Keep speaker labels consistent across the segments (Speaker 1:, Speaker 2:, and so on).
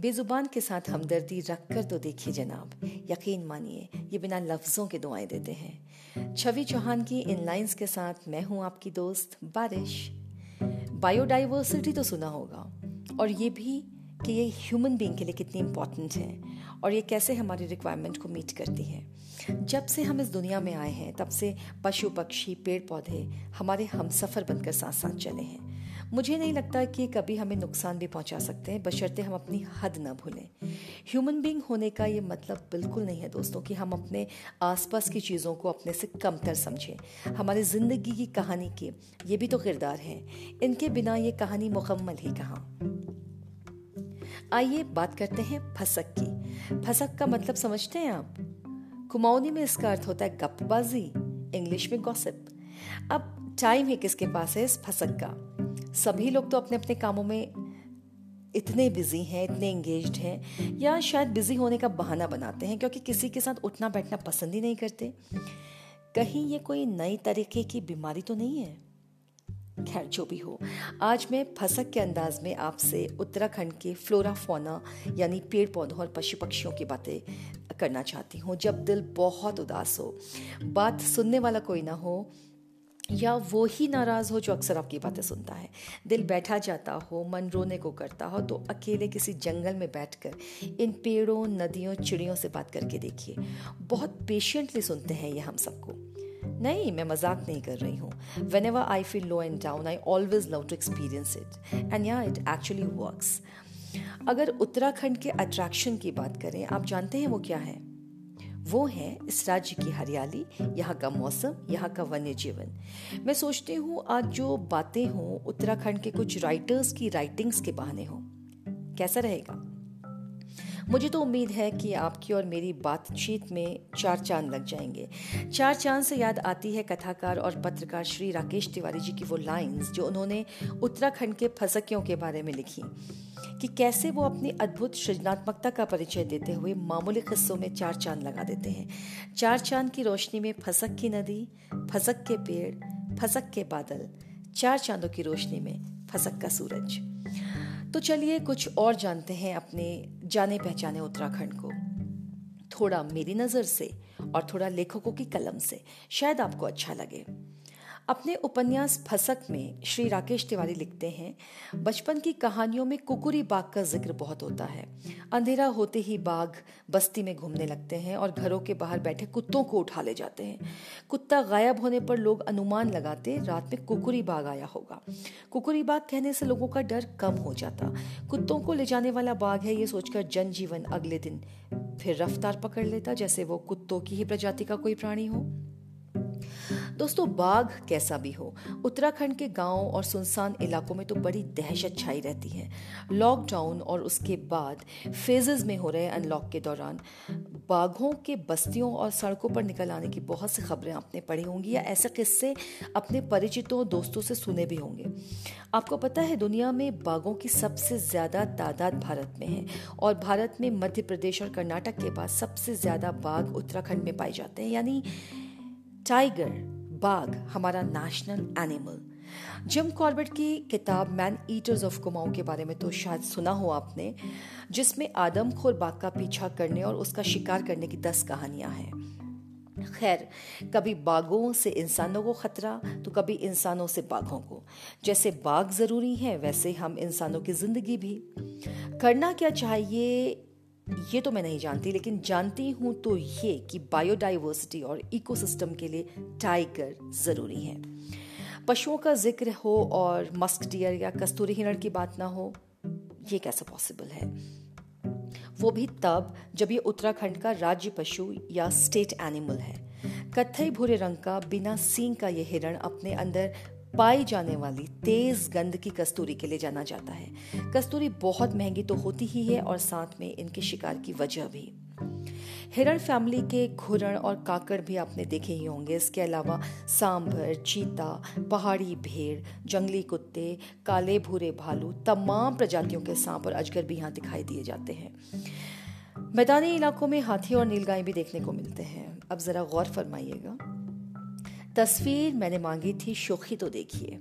Speaker 1: बेजुबान के साथ हमदर्दी रख कर तो देखिए जनाब, यकीन मानिए, ये बिना लफ्ज़ों के दुआएँ देते हैं। छवि चौहान की इन लाइंस के साथ मैं हूँ आपकी दोस्त बारिश। बायोडाइवर्सिटी तो सुना होगा, और ये भी कि ये ह्यूमन बीइंग के लिए कितनी इंपॉर्टेंट है, और ये कैसे हमारी रिक्वायरमेंट को मीट करती है। जब से हम इस दुनिया में आए हैं, तब से पशु पक्षी, पेड़ पौधे हमारे हम सफ़र बनकर साथ साथ चले हैं। मुझे नहीं लगता कि कभी हमें नुकसान भी पहुँचा सकते हैं, बशर्ते हम अपनी हद न भूलें। ह्यूमन बींग होने का ये मतलब बिल्कुल नहीं है दोस्तों कि हम अपने आसपास की चीज़ों को अपने से कमतर समझें। हमारी ज़िंदगी की कहानी के ये भी तो किरदार हैं। इनके बिना ये कहानी मुकम्मल ही कहाँ? आइए बात करते हैं फसक की। फसक का मतलब समझते हैं आप? कुमाऊनी में इसका अर्थ होता है गपबाजी इंग्लिश में गॉसिप अब टाइम ही किसके पास है इस फसक का। सभी लोग तो अपने अपने कामों में इतने बिज़ी हैं, इतने इंगेज हैं, या शायद बिज़ी होने का बहाना बनाते हैं, क्योंकि किसी के साथ उठना बैठना पसंद ही नहीं करते। कहीं ये कोई नई तरीके की बीमारी तो नहीं है? खैर, जो भी हो। आज मैं फसक के अंदाज में आपसे उत्तराखंड के फ्लोरा फोना यानी पेड़ पौधों और पशु पक्षियों की बातें करना चाहती हूँ। जब दिल बहुत उदास हो, बात सुनने वाला कोई ना हो या वो ही नाराज़ हो जो अक्सर आपकी बातें सुनता है। दिल बैठा जाता हो, मन रोने को करता हो तो अकेले किसी जंगल में बैठकर इन पेड़ों, नदियों, चिड़ियों से बात करके देखिए। बहुत पेशेंटली सुनते हैं ये हम सबको। नहीं, मैं मज़ाक नहीं कर रही हूँ। Whenever I feel low and down I always love to experience it and yeah it actually works अगर उत्तराखंड के अट्रैक्शन की बात करें, आप जानते हैं वो क्या है? वो है इस राज्य की हरियाली, यहाँ का मौसम, यहाँ का वन्य जीवन। मैं सोचती हूँ आज जो बातें हों, उत्तराखंड के कुछ राइटर्स की राइटिंग्स के बहाने हों। कैसा रहेगा? मुझे तो उम्मीद है कि आपकी और मेरी बातचीत में चार चाँद लग जाएँगे। चार चाँद से याद आती है कथाकार और पत्रकार श्री राकेश तिवारी जी की वो लाइंस जो उन्होंने उत्तराखंड के फसकियों के बारे में लिखी। कि कैसे वो अपनी अद्भुत सृजनात्मकता का परिचय देते हुए मामूली किस्सों में चार चाँद लगा देते हैं। चार चाँद की रोशनी में फसक की नदी, फसक के पेड़, फसक के बादल, चार चांदों की रोशनी में फसक का सूरज। तो चलिए कुछ और जानते हैं अपने जाने पहचाने उत्तराखंड को। थोड़ा मेरी नज़र से और थोड़ा लेखकों की कलम से, शायद आपको अच्छा लगे। अपने उपन्यास फसक में श्री राकेश तिवारी लिखते हैं, बचपन की कहानियों में कुकुरी बाग का ज़िक्र बहुत होता है। अंधेरा होते ही बाघ बस्ती में घूमने लगते हैं और घरों के बाहर बैठे कुत्तों को उठा ले जाते हैं। कुत्ता गायब होने पर लोग अनुमान लगाते रात में कुकुरी बाग आया होगा। कुकुरी बाग कहने से लोगों का डर कम हो जाता। कुत्तों को ले जाने वाला बाघ है ये सोचकर जनजीवन अगले दिन फिर रफ्तार पकड़ लेता, जैसे वो कुत्तों की ही प्रजाति का कोई प्राणी हो। दोस्तों, बाघ कैसा भी हो, उत्तराखंड के गाँव और सुनसान इलाकों में तो बड़ी दहशत छाई रहती है। लॉकडाउन और उसके बाद फेजेस में हो रहे अनलॉक के दौरान। बाघों के बस्तियों और सड़कों पर निकल आने की बहुत सी खबरें आपने पढ़ी होंगी या ऐसे किस्से अपने परिचितों, दोस्तों से सुने भी होंगे। आपको पता है, दुनिया में बाघों की सबसे ज़्यादा तादाद भारत में है और भारत में मध्य प्रदेश और कर्नाटक के बाद सबसे ज़्यादा बाघ उत्तराखंड में पाए जाते हैं। यानी टाइगर बाघ हमारा नेशनल एनिमल जिम कॉर्बेट की किताब मैन ईटर्स ऑफ़ कुमाऊं के बारे में तो शायद सुना हो आपने, जिसमें आदमखोर बाघ का पीछा करने और उसका शिकार करने की दस कहानियाँ हैं। खैर, कभी बाघों से इंसानों को खतरा तो कभी इंसानों से बाघों को। जैसे बाघ ज़रूरी है, वैसे हम इंसानों की ज़िंदगी भी। करना क्या चाहिए ये तो मैं नहीं जानती, लेकिन जानती हूँ तो ये कि बायोडाइवर्सिटी और इकोसिस्टम के लिए टाइगर ज़रूरी है। पशुओं का ज़िक्र हो और मस्क डियर या कस्तूरी हिरण की बात ना हो, ये कैसे पॉसिबल है? वो भी तब जब ये उत्तराखंड का राज्य पशु या स्टेट एनिमल है। कथई भूरे रंग का बिना सींग का ये हिरण अपने अंदर पाई जाने वाली तेज गंध की कस्तूरी के लिए जाना जाता है। कस्तूरी बहुत महँगी तो होती ही है और साथ में इनके शिकार की वजह भी। हिरण फैमिली के घुरण और काकड़ भी आपने देखे ही होंगे। इसके अलावा सांभर, चीता, पहाड़ी भेड़, जंगली कुत्ते, काले भूरे भालू, तमाम प्रजातियों के सांप और अजगर भी यहाँ दिखाई दिए जाते हैं। मैदानी इलाकों में हाथी और नीलगाय भी देखने को मिलते हैं। अब जरा गौर फरमाइएगा। तस्वीर मैंने मांगी थी शोखी तो देखिए।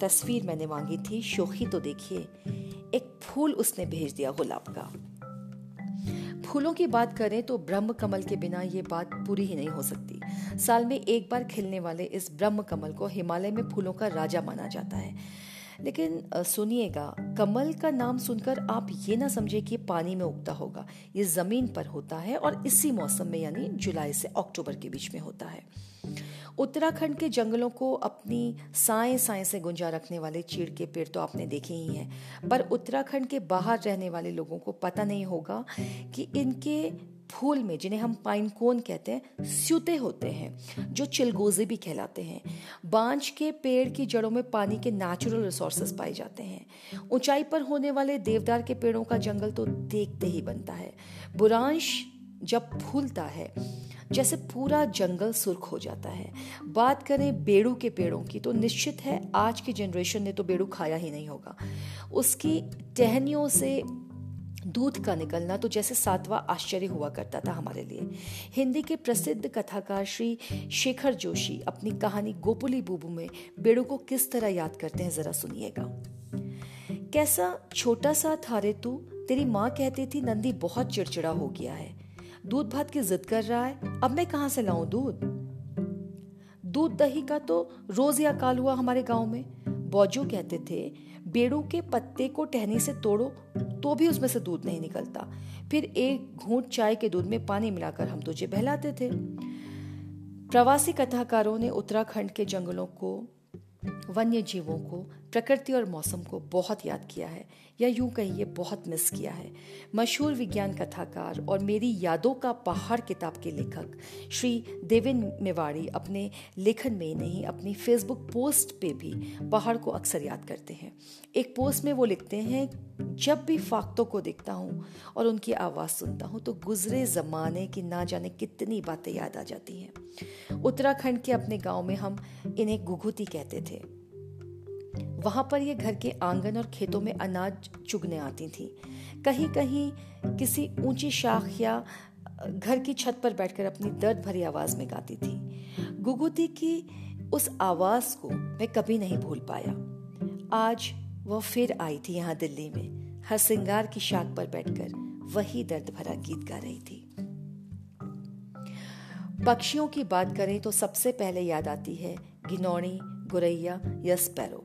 Speaker 1: तस्वीर मैंने मांगी थी शोखी तो देखिए। एक फूल उसने भेज दिया गुलाब का। फूलों की बात करें तो ब्रह्म कमल के बिना ये बात पूरी ही नहीं हो सकती। साल में एक बार खिलने वाले इस ब्रह्म कमल को हिमालय में फूलों का राजा माना जाता है। लेकिन सुनिएगा, कमल का नाम सुनकर आप ये ना समझे कि पानी में उगता होगा। ये ज़मीन पर होता है और इसी मौसम में, यानी जुलाई से अक्टूबर के बीच में होता है। उत्तराखंड के जंगलों को अपनी साए साए से गुंजा रखने वाले चीड़ के पेड़ तो आपने देखे ही हैं। पर उत्तराखंड के बाहर रहने वाले लोगों को पता नहीं होगा कि इनके फूल में, जिन्हें हम पाइन कोन कहते हैं, स्यूते होते हैं, जो चिलगोजे भी कहलाते हैं। बांझ के पेड़ की जड़ों में पानी के नेचुरल रिसोर्सेज पाए जाते हैं। ऊंचाई पर होने वाले देवदार के पेड़ों का जंगल तो देखते ही बनता है। बुरांश जब फूलता है, जैसे पूरा जंगल सुर्ख हो जाता है। बात करें बेड़ू के पेड़ों की तो निश्चित है आज की जनरेशन ने तो बेड़ू खाया ही नहीं होगा। उसकी टहनियों से दूध का निकलना तो जैसे सातवां आश्चर्य हुआ करता था हमारे लिए। हिंदी के प्रसिद्ध कथाकार श्री शेखर जोशी अपनी कहानी गोपुली बुबू में बेड़ू को किस तरह याद करते हैं जरा सुनिएगा। कैसा छोटा सा था रे तू? तेरी माँ कहती थी, नंदी बहुत चिड़चिड़ा हो गया है। दूध भात की जिद कर रहा है, अब मैं कहाँ से लाऊं दूध? दूध दही का तो रोज या काल हुआ हमारे गाँव में। बौजू कहते थे बेड़ू के पत्ते को टहनी से तोड़ो तो भी उसमें से दूध नहीं निकलता। फिर एक घूट चाय के दूध में पानी मिलाकर हम तुझे बहलाते थे। प्रवासी कथाकारों ने उत्तराखंड के जंगलों को वन्य जीवों को प्रकृति और मौसम को बहुत याद किया है, या यूँ कहिए बहुत मिस किया है। मशहूर विज्ञान कथाकार और मेरी यादों का पहाड़ किताब के लेखक श्री देवेन मेवाड़ी अपने लेखन में नहीं, अपनी फेसबुक पोस्ट पे भी पहाड़ को अक्सर याद करते हैं। एक पोस्ट में वो लिखते हैं, जब भी फाख्तों को देखता हूँ और उनकी आवाज़ सुनता हूँ तो गुजरे ज़माने की ना जाने कितनी बातें याद आ जाती हैं। उत्तराखंड के अपने गाँव में हम इन्हें गुघुती कहते थे। वहाँ पर ये घर के आँगन और खेतों में अनाज चुगने आती थी। कहीं कहीं किसी ऊँची शाख या घर की छत पर बैठकर अपनी दर्द भरी आवाज़ में गाती थी। गुगुती की उस आवाज़ को मैं कभी नहीं भूल पाया। आज वह फिर आई थी यहाँ दिल्ली में, हर सिंगार की शाख पर बैठकर वही दर्द भरा गीत गा रही थी। पक्षियों की बात करें तो सबसे पहले याद आती है गिनौड़ी गुरैया या स्पैरो।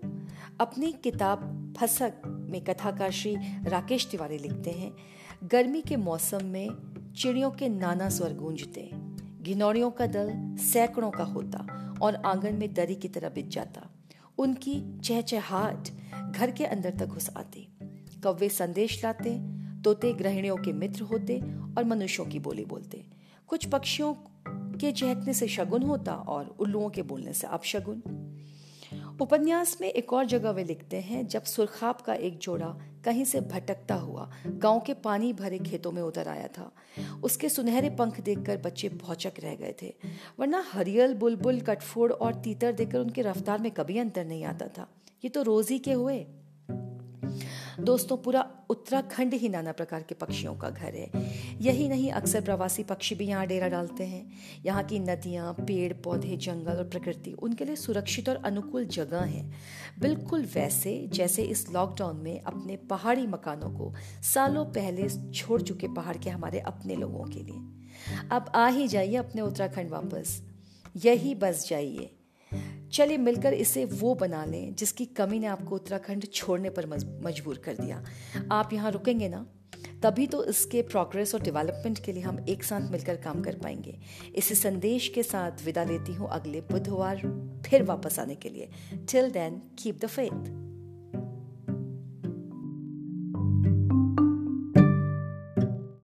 Speaker 1: अपनी किताब फसक में कथाकार श्री राकेश तिवारी लिखते हैं। गर्मी के मौसम में चिड़ियों के नाना स्वर गूंजते। घिनौड़ियों का दल सैकड़ों का होता और आँगन में दरी की तरह बिछ जाता। उनकी चहचहाट घर के अंदर तक घुस आती। कौवे संदेश लाते, तोते ग्रहणियों के मित्र होते और मनुष्यों की बोली बोलते। कुछ पक्षियों के चहकने से शगुन होता और उल्लुओं के बोलने से अपशगुन उपन्यास में एक और जगह वे लिखते हैं, जब सुरखाब का एक जोड़ा कहीं से भटकता हुआ गाँव के पानी भरे खेतों में उतर आया था। उसके सुनहरे पंख देखकर बच्चे भौचक रह गए थे, वरना हरियल बुलबुल कटफोड़ और तीतर देखकर उनके रफ्तार में कभी अंतर नहीं आता था। ये तो रोज ही के हुए। दोस्तों, पूरा उत्तराखंड ही नाना प्रकार के पक्षियों का घर है। यही नहीं, अक्सर प्रवासी पक्षी भी यहाँ डेरा डालते हैं। यहाँ की नदियाँ, पेड़, पौधे, जंगल और प्रकृति उनके लिए सुरक्षित और अनुकूल जगह है। बिल्कुल वैसे, जैसे इस लॉकडाउन में अपने पहाड़ी मकानों को सालों पहले छोड़ चुके पहाड़ के हमारे अपने लोगों के लिए। अब आ ही जाइए अपने उत्तराखंड वापस। यही बस जाइए। चलिए मिलकर इसे वो बना लें, जिसकी कमी ने आपको उत्तराखंड छोड़ने पर मजबूर कर दिया। आप यहाँ रुकेंगे ना, तभी तो इसके प्रोग्रेस और डेवलपमेंट के लिए हम एक साथ मिलकर काम कर पाएँगे। इसी संदेश के साथ विदा लेती हूँ अगले बुधवार, फिर वापस आने के लिए। Till then keep the faith